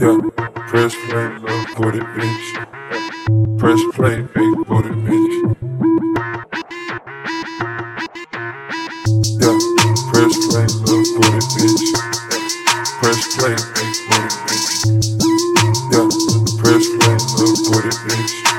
Yeah, press play, little booty bitch. Press play, big booty bitch. Yeah, press play, little booty bitch. Press play, big booty bitch. Yeah, press play, little booty bitch.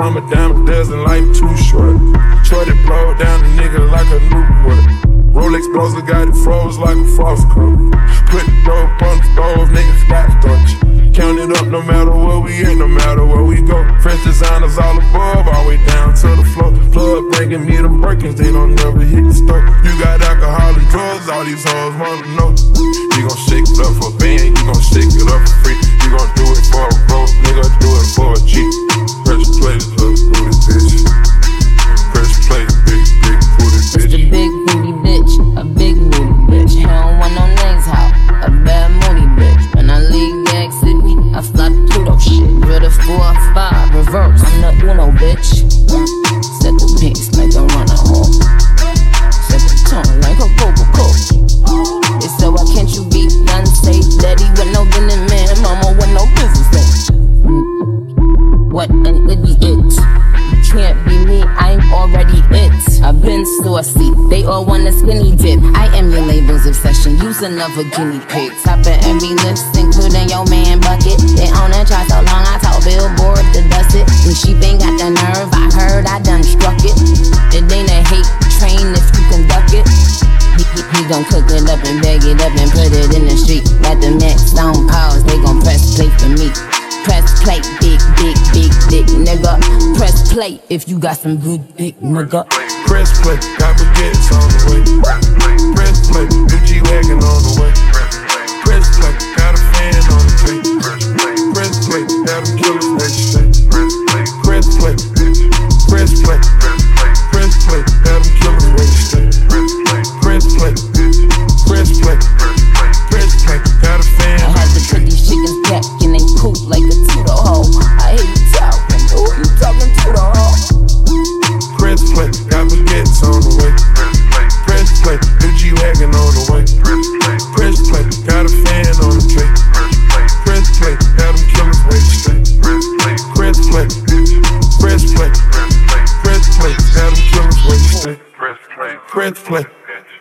Bitches coming down a dozen, life too short. Shorty blow down a nigga like a Newport. Rolex blows got it froze like a frost coat. Put the dope on the stove, niggas got starch. Count it up no matter where we at, no matter where we go. Fresh designers all above, all the way down to the floor. Plug bringing me them Birkins, they don't never hit the store. You got alcohol and drugs, all these hoes wanna know. You What an idiot. Can't be me, I'm already it. I've been saucy, they all want a skinny dip. I am your label's obsession, use another guinea pig. Top of every list, including your man bucket. They own and try so long, I told Billboard to dust it. And sheep ain't got the nerve, I heard I done struck it. It ain't a hate train if you can duck it. He, he, gon' cook it up and bag it up and put it in the street. Let the next song pause, they gon' press play for me. Press play, big nigga. Press play if you got some good dick, nigga. Press play, got baguettes on the way. Press play, Gucci wagon on the way. Press play, got a fan on the tray. Press play, got them killers way straight. Press play, press play, press play, got them killers way straight. Press play, press play, press play, got a fan I had to put these chickens back Press play.